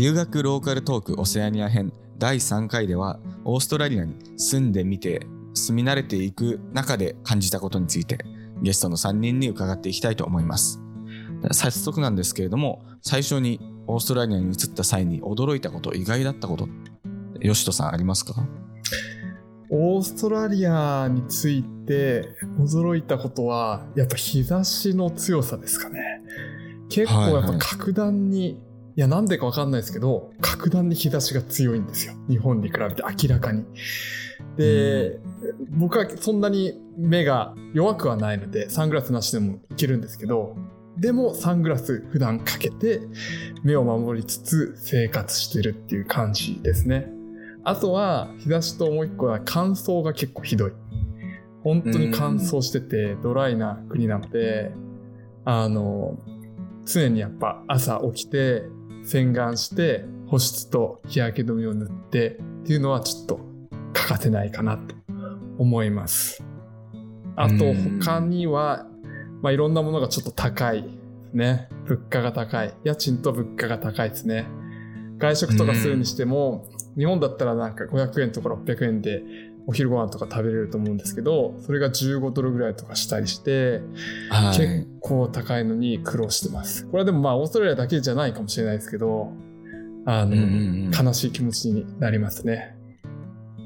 留学ローカルトークオセアニア編第3回ではオーストラリアに住んでみて住み慣れていく中で感じたことについてゲストの3人に伺っていきたいと思います。早速なんですけれども最初にオーストラリアに移った際に驚いたこと意外だったこと吉人さんありますか？オーストラリアについて驚いたことはやっぱ日差しの強さですかね。結構やっぱ格段に、はい、やなんでかわかんないですけど格段に日差しが強いんですよ日本に比べて明らかにで、僕はそんなに目が弱くはないのでサングラスなしでもいけるんですけどでもサングラス普段かけて目を守りつつ生活してるっていう感じですね。あとは日差しともう一個は乾燥が結構ひどい。本当に乾燥しててドライな国なので、あの、常にやっぱ朝起きて洗顔して保湿と日焼け止めを塗ってっていうのはちょっと欠かせないかなと思います。あと他にはまあ、いろんなものがちょっと高いですね。物価が高い。家賃と物価が高いですね。外食とかするにしても、日本だったらなんか500円とか600円でお昼ご飯とか食べれると思うんですけど、それが15ドルぐらいとかしたりして、はい、結構高いのに苦労してます。これはでもまあオーストラリアだけじゃないかもしれないですけど、あの、うんうんうん、悲しい気持ちになりますね。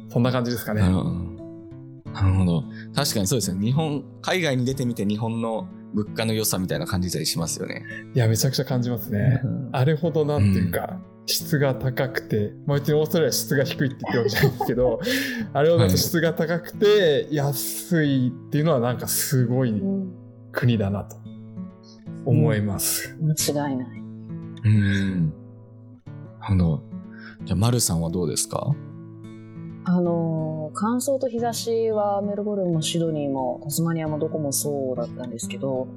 そんな感じですかね。なるほど。確かにそうですね。日本、海外に出てみて日本の物価の良さみたいな感じたりしますよね。いや、めちゃくちゃ感じますね。あれほどなんていうか、うん、質が高くて、まあ、別にオーストラリア質が低いって言ってるわけじゃないんですけど、あれほど質が高くて安いっていうのはなんかすごい国だなと思います。うん、間違いない。うん。あの、じゃあ、丸さんはどうですか？あの乾燥と日差しはメルボルンもシドニーもタスマニアもどこもそうだったんですけど、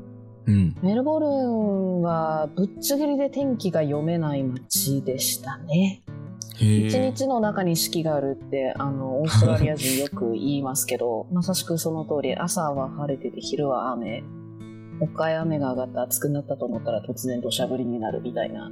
うん、メルボルンはぶっちゃけりで天気が読めない街でしたね。一日の中に四季があるってあのオーストラリア人よく言いますけど まさしくその通り朝は晴れてて昼は雨。もう一回雨が上がって暑くなったと思ったら突然土砂降りになるみたいな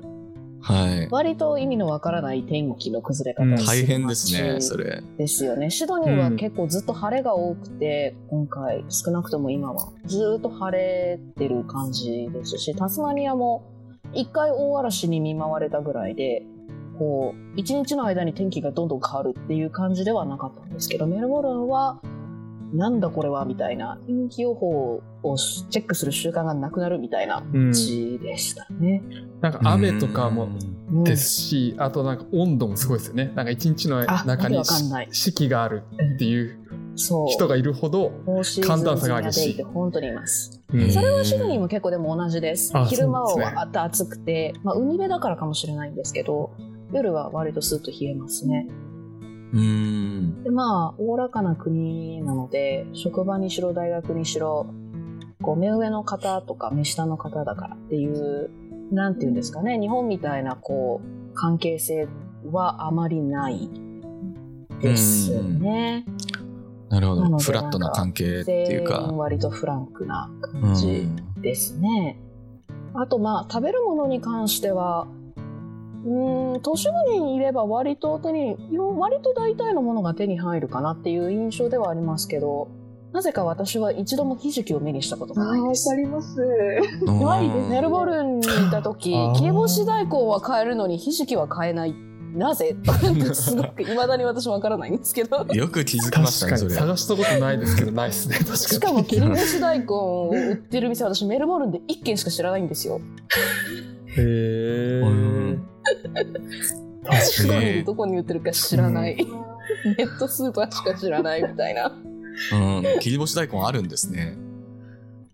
はい、割と意味のわからない天気の崩れ方大変ですねそれ。ですよね。シドニーは結構ずっと晴れが多くて、うん、今回少なくとも今はずっと晴れてる感じですしタスマニアも一回大嵐に見舞われたぐらいでこう一日の間に天気がどんどん変わるっていう感じではなかったんですけどメルボルンはなんだこれはみたいな天気予報をチェックする習慣がなくなるみたいな感じでしたね。うん、なんか雨とかもですし、うん、あとなんか温度もすごいですよね。なんか一日の中に四季があるっていう人がいるほど寒暖差が激しい。本当にいます。それはシドニーも結構でも同じです。昼間はあって暑くて、まあ、海辺だからかもしれないんですけど、夜は割とスッと冷えますね。うん。でまあおおらかな国なので職場にしろ大学にしろこう目上の方とか目下の方だからっていうなんていうんですかね日本みたいなこう関係性はあまりないですね。なるほど。フラットな関係っていうか。割とフランクな感じですね。あとまあ食べるものに関してはうん都市部にいれば割と手に割と大体のものが手に入るかなっていう印象ではありますけどなぜか私は一度もひじきを目にしたことがないです。わかります。メルボルンにいた時、切り干し大根は買えるのにひじきは買えない。なぜ？すごく、いまだに私わからないんですけど。よく気づきましたね、それ。探したことないですけど、ないですね、確かに。しかも切り干し大根を売ってる店、私メルボルンで一軒しか知らないんですよ。へえ。確かに。どこに売ってるか知らない、ネットスーパーしか知らないみたいな。うん。切り干し大根あるんですね。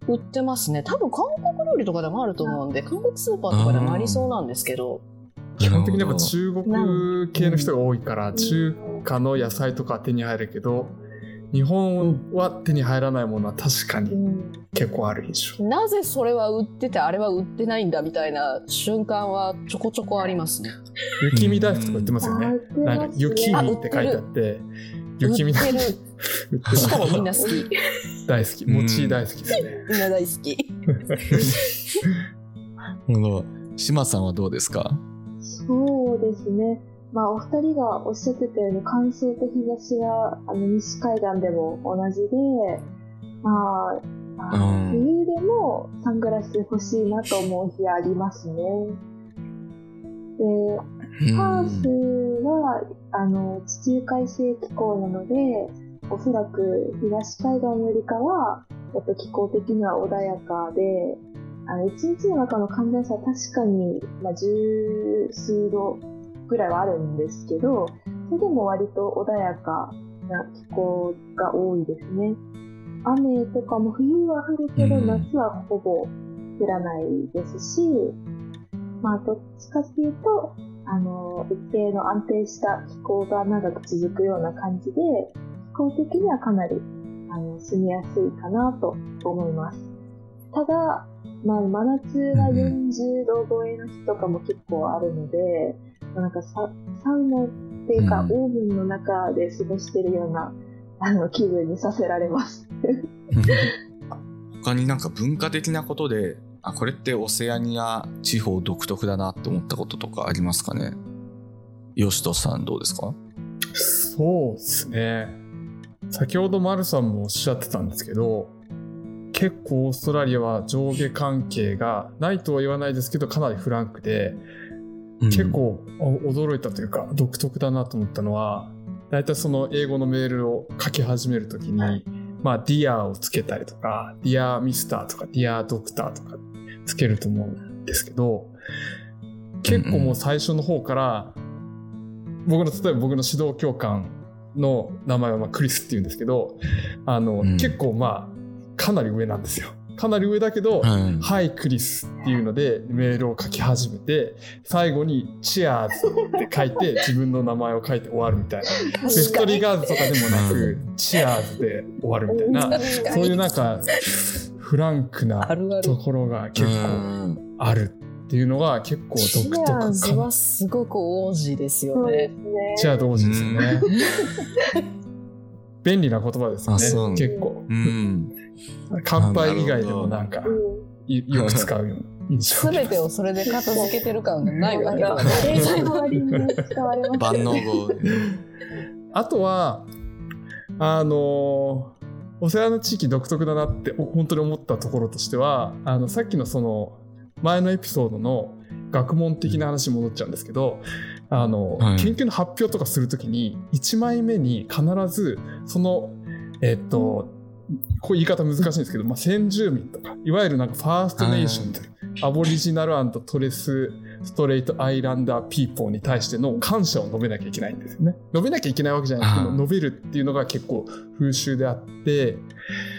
売ってますね。多分韓国料理とかでもあると思うんで韓国スーパーとかでもありそうなんですけど。基本的にやっぱ中国系の人が多いから中華の野菜とか手に入るけど日本は手に入らないものは確かに結構ある印象、なぜそれは売っててあれは売ってないんだみたいな瞬間はちょこちょこありますね。雪見大福とか売ってますよね。なんか雪見って書いてあって雪見大福しかもみんな好き。大好き。餅大好きですね。みんな大好き。島さんはどうですか？そうですね。まあ、お二人がおっしゃってたように乾燥と日差しはあの西海岸でも同じで、まあ、あ冬でもサングラス欲しいなと思う日ありますね。で、ハースはあの地中海性気候なので、おそらく東海岸よりかは、やっぱ気候的には穏やかで、あの1日の中の寒暖差は確かに、まあ、十数度ぐらいはあるんですけど、それでも割と穏やかな気候が多いですね。雨とかも冬は降るけど、夏はほぼ降らないですし、まあどっちかっていうと、あの、一定の安定した気候が長く続くような感じで、気候的にはかなりあの住みやすいかなと思います。ただ、まあ、真夏は40度超えの日とかも結構あるので、なんかササウナっていうか、オーブンの中で過ごしてるようなあの気分にさせられます。他になんか文化的なことであこれってオセアニア地方独特だなって思ったこととかありますかね？吉人さんどうですか？そうですね。先ほど丸さんもおっしゃってたんですけど結構オーストラリアは上下関係がないとは言わないですけどかなりフランクで結構驚いたというか独特だなと思ったのは大体その英語のメールを書き始めるときに、まあ Dear をつけたりとか Dear Mr. とか Dear Doctor とかつけると思うんですけど結構もう最初の方から僕の例えば僕の指導教官の名前はまあクリスっていうんですけどあの、結構まあかなり上なんですよ。かなり上だけど、はい、クリスっていうのでメールを書き始めて、最後にチアーズって書いて 自分の名前を書いて終わるみたいな。ベストリガーズとかでもなく、チアーズで終わるみたいな、そういうなんか、フランクなところが結構あるっていうのが結構独特かチアーズはすごく王子ですよね。チアーズ王子ですよね。便利な言葉ですよね、結構。うん乾杯以外でもなんか、よく使うような てをそれで片付けてる感がないわけだね。万能語。あとは、あの、オセアの地域独特だなって本当に思ったところとしては、あの、さっきのその、前のエピソードの学問的な話に戻っちゃうんですけど、あの、はい、研究の発表とかするときに、1枚目に必ず、その、えっと、こう言い方難しいんですけど、まあ、先住民とか、いわゆるなんかファーストネーションという、アボリジナルトレスストレートアイランダーピーポーに対しての感謝を述べなきゃいけないんですよね。述べなきゃいけないわけじゃないですけど、述べるっていうのが結構風習であって、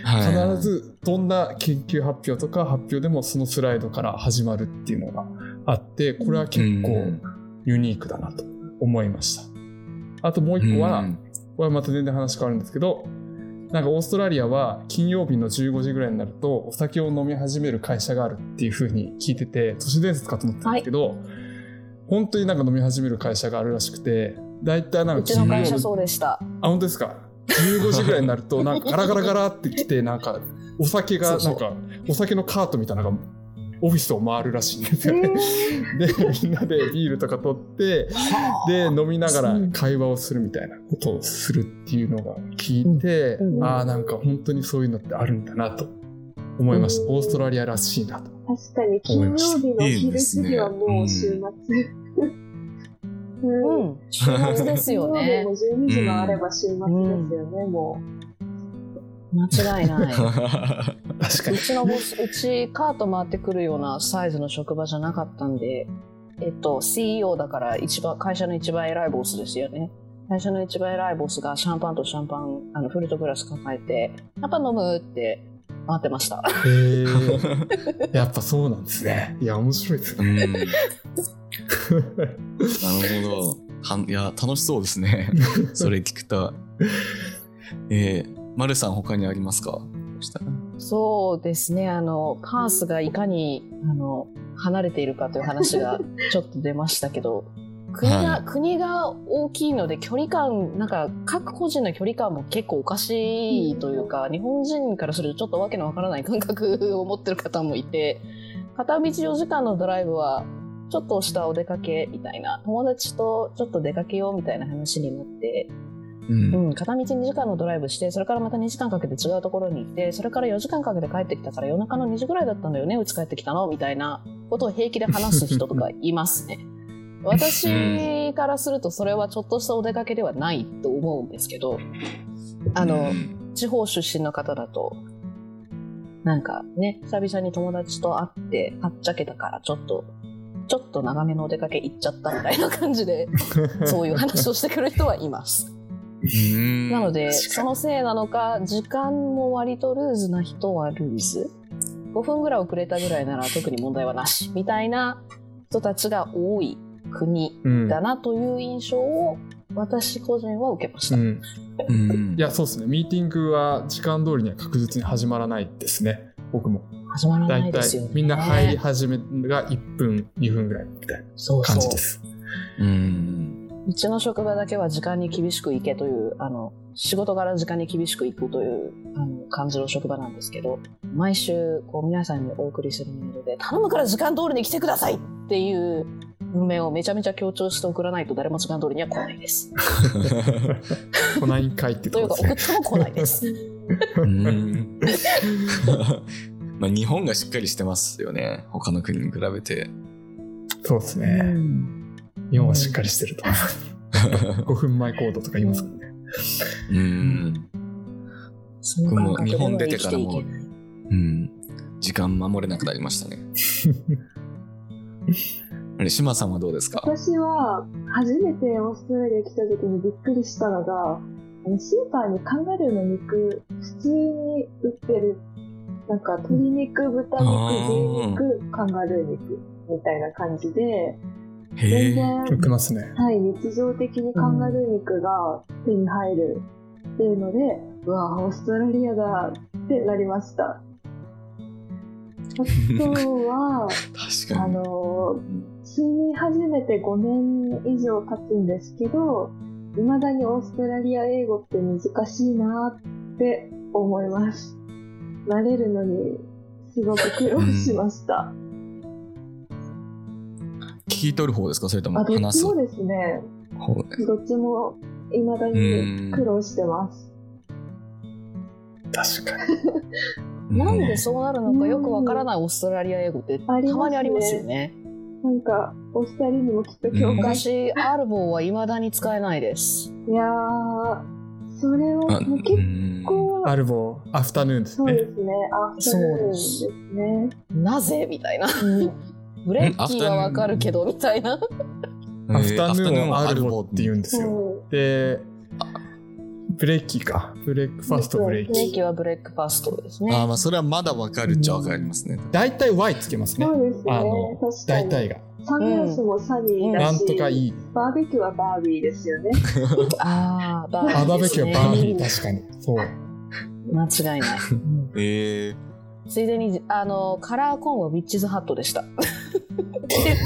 必ずどんな研究発表とか発表でもそのスライドから始まるっていうのがあって、これは結構ユニークだなと思いました。あともう一個は、これはまた全然話変わるんですけど、なんかオーストラリアは金曜日の15時ぐらいになるとお酒を飲み始める会社があるっていうふうに聞いてて都市伝説かと思ったんですけど、はい、本当になんか飲み始める会社があるらしくて大体なんかうちの会社そうでしたあ本当ですか。15時ぐらいになるとなんかガラガラガラって来てなんかお酒がなんかお酒のカートみたいなのがオフィスを回るらしいんですよね。でみんなでビールとか取ってで飲みながら会話をするみたいなことをするっていうのが聞いて、うん、ああなんか本当にそういうのってあるんだなと思いました。オーストラリアらしいなと確かに金曜日の昼過ぎはもう週末。うん、週末ですよね。もう12時もあれば週末ですよね、もう。間違いない。確かに。うちのボス、うちカート回ってくるようなサイズの職場じゃなかったんで、えっと、CEO だから一番、会社の一番偉いボスですよね。会社の一番偉いボスがシャンパンとシャンパン、あの、フルトグラス抱えて、シャンパン飲むって待ってました。へえ。やっぱそうなんですね。いや、面白いですね。なるほど。いや、楽しそうですね。それ聞くと。えー、マルさん他にありますか？そうですね。あのパースがいかにあの離れているかという話がちょっと出ましたけど 国が、はい、国が大きいので距離感なんか各個人の距離感も結構おかしいというか、うん、日本人からするとちょっとわけのわからない感覚を持ってる方もいて片道4時間のドライブはちょっとしたお出かけみたいな、友達とちょっと出かけようみたいな話になって、うん、うん、片道2時間のドライブして、それからまた2時間かけて違うところに行って、それから4時間かけて帰ってきたから夜中の2時ぐらいだったんだよね、うち帰ってきたのみたいなことを平気で話す人とかいますね。私からするとそれはちょっとしたお出かけではないと思うんですけど、あの、地方出身の方だと、なんかね、久々に友達と会って、はっちゃけたからちょっと、ちょっと長めのお出かけ行っちゃったみたいな感じで、そういう話をしてくる人はいます。なので、そのせいなのか、時間も割とルーズな人はルーズ。5分ぐらい遅れたぐらいなら特に問題はなし、みたいな人たちが多い国だなという印象を私個人は受けました。うんうん、いや、そうですね。ミーティングは時間通りには確実に始まらないですね。僕も。始まらないですよ、ね、みんな入り始めが1分、2分ぐらいみたいな感じです。そうそううんうちの職場だけは時間に厳しく行けという、あの、仕事柄時間に厳しく行くというあの感じの職場なんですけど、毎週こう皆さんにお送りするメールで、頼むから時間通りに来てくださいっていう運命をめちゃめちゃ強調して送らないと誰も時間通りには来ないです。来ないんかいってとこですね。というか、送っても来ないです。まあ、日本がしっかりしてますよね。他の国に比べて。そうですね。日本はしっかりしてると思います。5分前コードとか言いますもんね。うん。僕も日本出てからも、うん、時間守れなくなりましたね。あれ、島さんはどうですか？私は、初めてオーストラリア来た時にびっくりしたのが、スーパーにカンガルーの肉、普通に売ってる。なんか、鶏肉、豚肉、牛肉、カンガルー肉みたいな感じで、全然、売ってますね。はい、日常的にカンガルー肉が手に入るっていうので、うわ、オーストラリアだってなりました。あとは、あの、住み始めて5年以上経つんですけど、未だにオーストラリア英語って難しいなって思います。慣れるのにすごく苦労しました。聞き取る方ですか？それとも話す？どっちもですね。どっちも未だに苦労してます。確かに。なんでそうなるのかよくわからないオーストラリア英語ってたまにありますよね。なんか、お二人にもきっと共感し、うん、私、アルボーはいまだに使えないです。いやー、それはもう結構。アルボー、アフタヌーンですね。そうですね、アフタヌーンですね。なぜ？みたいな。ブレッキーはわかるけど、みたいな。アフタヌーンアルボーって言うんですよ。で、brekkie か。 b reakfast brekkie。bre kkie は breakfast ですね。あまあそれはまだわかるっちゃわかりますね。大体 Y つけますね。そうですね。あの、大体が。サングラスも sunn ie だし、なんとかいい。バーベキューはバービーですよね。ああ、 barbie、ね。バーベキューは barbie、確かに。そう。間違いない。え えー。ついでに、あの、カラーコーンは witch's hat でした。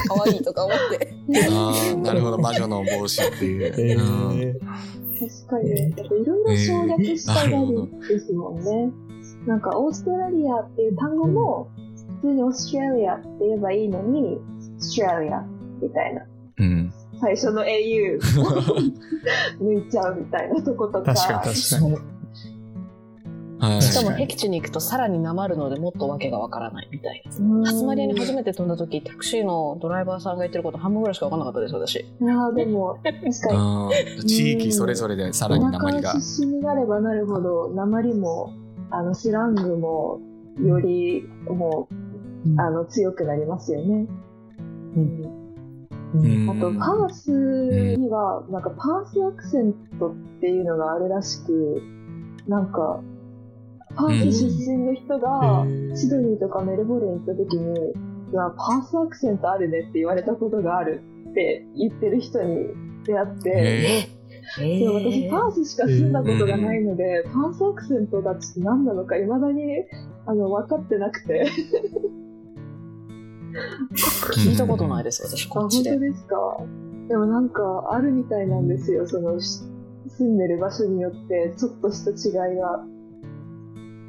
可愛いとか思って。ああ、なるほど、魔女の帽子っていう。えー、確かに、いろいろ省略したがりですもんね。なんか、オーストラリアっていう単語も、普通にオーストラリアって言えばいいのに、オーストラリアみたいな。うん。最初の au 抜いちゃうみたいなとことか。確かに確かに。しかも僻地に行くとさらになまるのでもっとわけがわからないみたいな。タスマリアに初めて飛んだ時、タクシーのドライバーさんが言ってること半分ぐらいしかわかんなかったです、私。いやでも、確かに。地域それぞれでさらになまりが。出身になればなるほど、なまりも、あの、スラングも、より、もう、あの、強くなりますよね。うん。あと、パースには、なんかパースアクセントっていうのがあるらしく、なんか、パース出身の人が、シドニーとかメルボルン行った時に、いや、パースアクセントあるねって言われたことがあるって言ってる人に出会って、そう私、パースしか住んだことがないので、パースアクセントがちょっと何なのか、未だにあの分かってなくて。聞いたことないです、私、こっちで。本当ですか？でもなんか、あるみたいなんですよ、その、住んでる場所によって、ちょっとした違いが。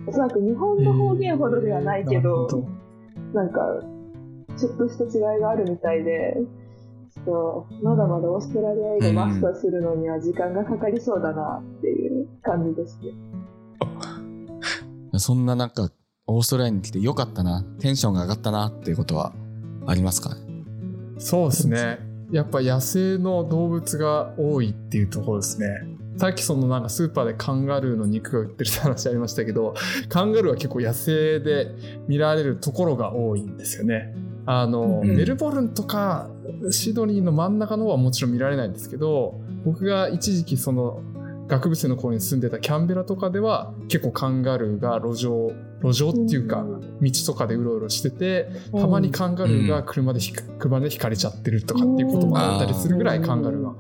おそらく日本の方言ほどではないけど、なんか、ちょっとした違いがあるみたいで、ちょっとまだまだオーストラリア英語マスターするのには時間がかかりそうだなっていう感じですね。そんななんか、オーストラリアに来てよかったな、テンションが上がったなっていうことはありますかそうですね。やっぱ野生の動物が多いっていうところですね。さっきそのなんかスーパーでカンガルーの肉が売ってるって話ありましたけど、カンガルーは結構野生で見られるところが多いんですよね。あの、うん、メルボルンとかシドニーの真ん中の方はもちろん見られないんですけど、僕が一時期その学部生の頃に住んでたキャンベラとかでは結構カンガルーが路上路上っていうか道とかでうろうろしててたまにカンガルーが車でひ、車で引かれちゃってるとかっていうこともあったりするぐらいカンガルーが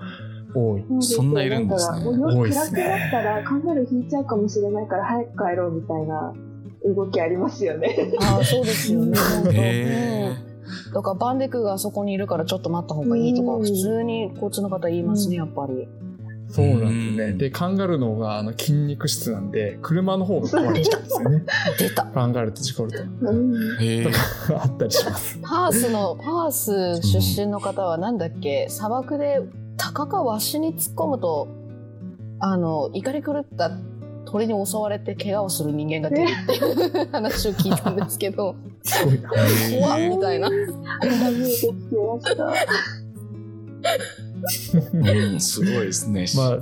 多い。そんないるんですね。多いですね。暗くなったらカンガルー引いちゃうかもしれないから早く帰ろうみたいな動きありますよね。ああ、そうですよね。へだからバンデクがそこにいるからちょっと待った方がいいとか普通にこっちの方言いますね、やっぱり。そうなんですね。で、カンガルーの方があの筋肉質なんで、車の方が壊れちゃうんですよね。出た。カンガルーと事故ると。とかあったりします。パースの、パース出身の方はなんだっけ、砂漠で鷹かワシに突っ込むと、あの、怒り狂った鳥に襲われて怪我をする人間が出るっていう話を聞いたんですけど、すごいな。怖っみたいな。うん、すごいですね。まあ、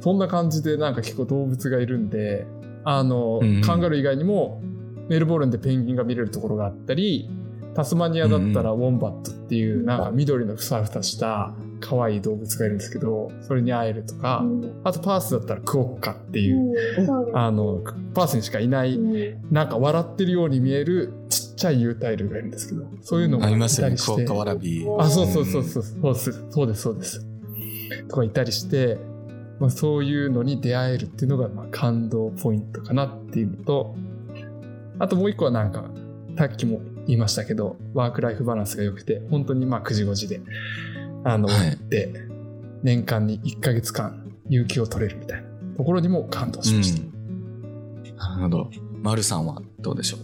そんな感じでなんか結構動物がいるんで、あの、うん、カンガルー以外にも、メルボルンでペンギンが見れるところがあったり、タスマニアだったらウォンバットっていう、なんか緑のふさふさした可愛い動物がいるんですけど、それに会えるとか、あとパースだったらクオッカっていう、あの、パースにしかいない、なんか笑ってるように見えるちっちゃい有袋類がいるんですけど、そういうのもいたりして。ありますよね、クオッカワラビー。あ、そうそうそうそう、そうです、そうです、そうです。とかいたりして、まあ、そういうのに出会えるっていうのが、まあ、感動ポイントかなっていうのと、あともう一個はなんか、さっきも言いましたけど、ワークライフバランスが良くて、本当にまあ9時5時で、あの、はい、で、年間に1ヶ月間、有給を取れるみたいなところにも感動しました。うん、なるほど。丸さんはどうでしょう？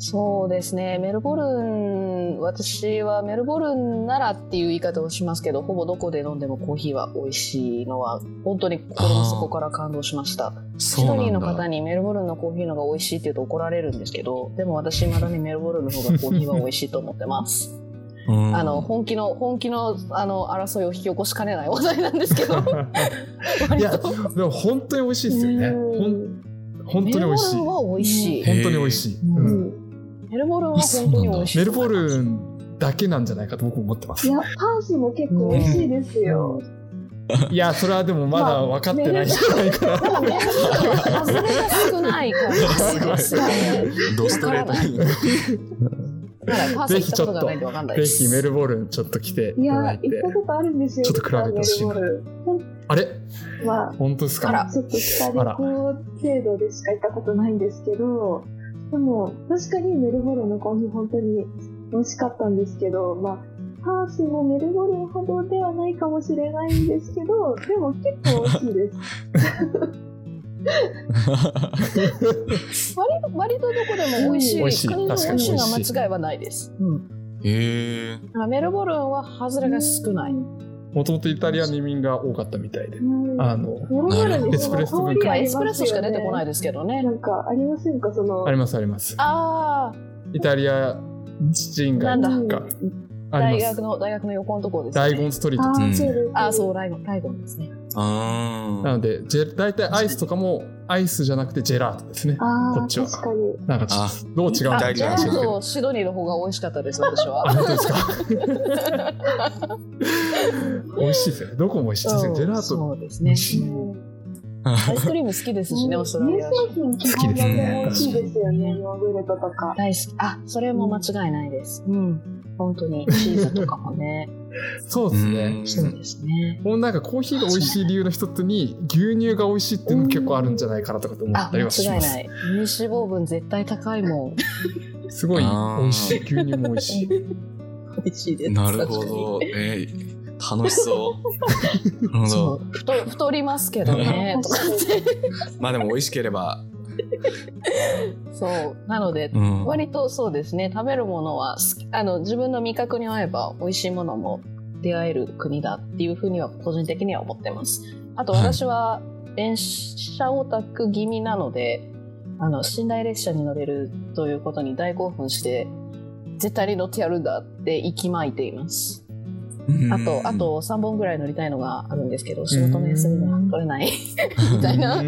そうですね。メルボルン、私はメルボルンならっていう言い方をしますけど、ほぼどこで飲んでもコーヒーは美味しいのは、本当に心の底から感動しました。シドニーの方にメルボルンのコーヒーのが美味しいって言うと怒られるんですけど、でも私まだにメルボルンの方がコーヒーは美味しいと思ってます。あの本気の本気のあの争いを引き起こしかねない話題なんですけど。いやでも本当に美味しいですよね。本当に美味しい。メルボルンは美味しい。本当に美味しい、うん。メルボルンは本当に美味しい。メルボルンだけなんじゃないかと僕思ってます。いや、パンスも結構美味しいですよ。いや、それはでもまだ分かってないんじゃないかな。まあ、ね、外れが少ないから。すごい。ドストレートぜひちょっと、ぜひメルボルンちょっと来ていや、行ったことあるんですよ。ちょっと比べてほしいあれ？まあ、本当ですか？ちょっと下旅行程度でしか行ったことないんですけど、でも、確かにメルボルンのコーヒー本当に美味しかったんですけど、まあ、ハースもメルボルンほどではないかもしれないんですけど、でも結構美味しいです。割と割とどこでも美味しい、美味しい国の美味しいのは間違いはないです。うん、へえ。メルボルンは外れが少ない。もともとイタリアに移民が多かったみたいで、あの、エスプレッソ文化。エスプレッソしか出てこないですけどね。なんかありませんか？その。ありますあります。ああ。イタリア人がなんか大学の大学の横のところです、ね。ダイゴンストリートっていう。あ、そう、ダイゴン、ダイゴンですね。なので、ジェ大体アイスとかもアイスじゃなくてジェラートですね。こっちは。確かに。なんかちょっとどう違うんだジェラートシドニーの方が美味しかったです、私は。あ、本当ですか？美味しいですよね。どこも美味しいですよ。ジェラート。そうですね。アイスクリーム好きですしね、オーストラリア。好きですね。美味しいですよね、ヨーグルトとか。大好き。あ、それも間違いないです。うん。本当にチーズとかもね。そうですね。そうですね。もうなんかコーヒーが美味しい理由の一つに牛乳が美味しいっていうのも結構あるんじゃないかなとかと思ったりはします。間違いない。乳脂肪分絶対高いもん。すごい美味しい。牛乳も美味しい。美味しいです。なるほど。えー、楽しそう。なるほど。太太りますけどね。まあでも美味しければ そう。なので、うん、割とそうですね。食べるものはあの自分の味覚に合えば美味しいものも出会える国だっていうふうには個人的には思ってます。あと私は電車オタク気味なので、あの寝台列車に乗れるということに大興奮して絶対に乗ってやるんだって息巻いています。あと、あと3本ぐらい乗りたいのがあるんですけど、仕事の休みが取れない。みたいな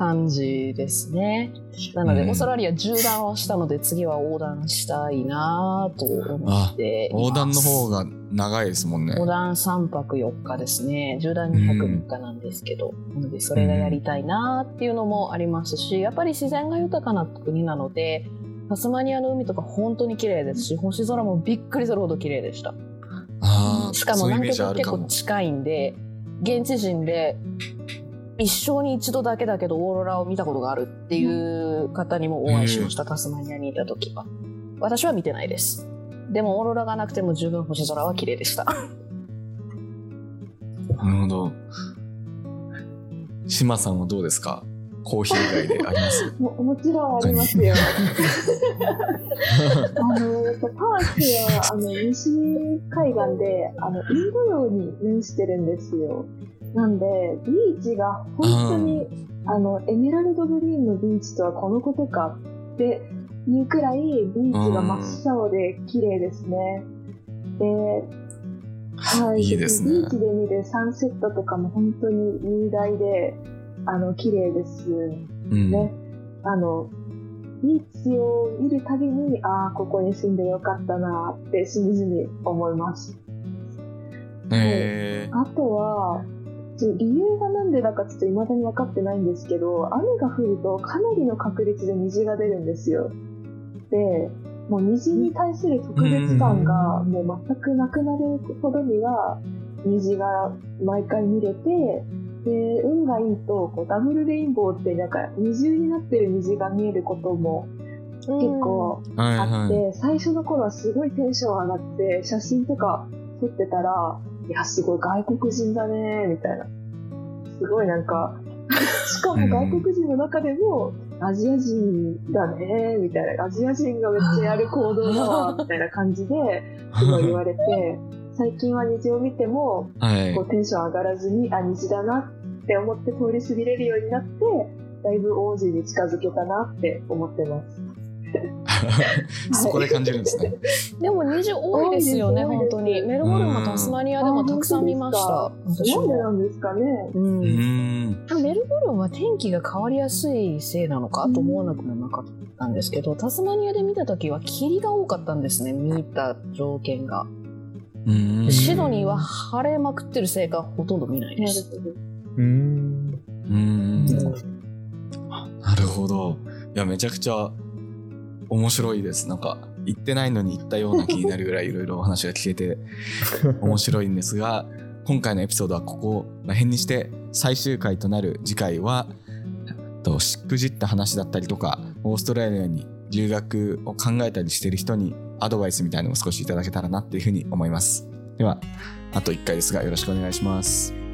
感じですね。なので、オーストラリア縦断をしたので、次は横断したいなと思って横断の方が長いですもんね。横断3泊4日ですね。縦断2泊3日なんですけど、なので、それがやりたいなっていうのもありますし、やっぱり自然が豊かな国なので、タスマニアの海とか本当に綺麗ですし、星空もびっくりするほど綺麗でした。しかも南極結構近いんで現地人で一生に一度だけだけどオーロラを見たことがあるっていう方にもお会いしました、タスマニアにいた時は。私は見てないです。でもオーロラがなくても十分星空は綺麗でした。なるほど。島さんはどうですか？コーヒー以外であります？ももちろんありますよ。あの、パークは、あの、西海岸で、あの、インド洋に面してるんですよ。なんで、ビーチが本当に、あの、エメラルドグリーンのビーチとはこのことかっていうくらい、ビーチが真っ青で綺麗ですね。で、はい。いいですね。ビーチで見るサンセットとかも本当に雄大で、あの、綺麗ですね。うん、あの、ビーチを見るたびに、ああ、ここに住んでよかったなってしみじみ思います。えー、あとは、理由がなんでだかちょっと未だに分かってないんですけど、雨が降るとかなりの確率で虹が出るんですよ。で、もう虹に対する特別感がもう全くなくなるほどには、虹が毎回見れて、で、運がいいと、こう、ダブルレインボーってなんか二重になってる虹が見えることも結構あって、はいはい、最初の頃はすごいテンション上がって、写真とか撮ってたら、いや、すごい外国人だね、みたいな。すごいなんか、しかも外国人の中でも、アジア人だね、みたいな。アジア人がめっちゃやる行動だわ、みたいな感じで、すごい言われて、最近は虹を見ても、はい、こうテンション上がらずに、あ、虹だなって思って通り過ぎれるようになって、だいぶ王子に近づけたなって思ってます。そこで感じるんですね。でも虹多いですよね、本当に。メルボルンもタスマニアでもたくさん見ました。なんでなんですかね。うん。メルボルンは天気が変わりやすいせいなのかと思わなくもなかったんですけど、タスマニアで見た時は霧が多かったんですね、見た条件が。シドニーは晴れまくってるせいかほとんど見ないです。うん。うん。なるほど。いや、めちゃくちゃ面白いです。なんか、行ってないのに行ったような気になるぐらいいろいろお話が聞けて 面白いんですが、今回のエピソードはここら辺にして最終回となる次回は、としくじった話だったりとか、オーストラリアに留学を考えたりしてる人にアドバイスみたいなのを少しいただけたらなっていうふうに思います。では、あと1回ですがよろしくお願いします。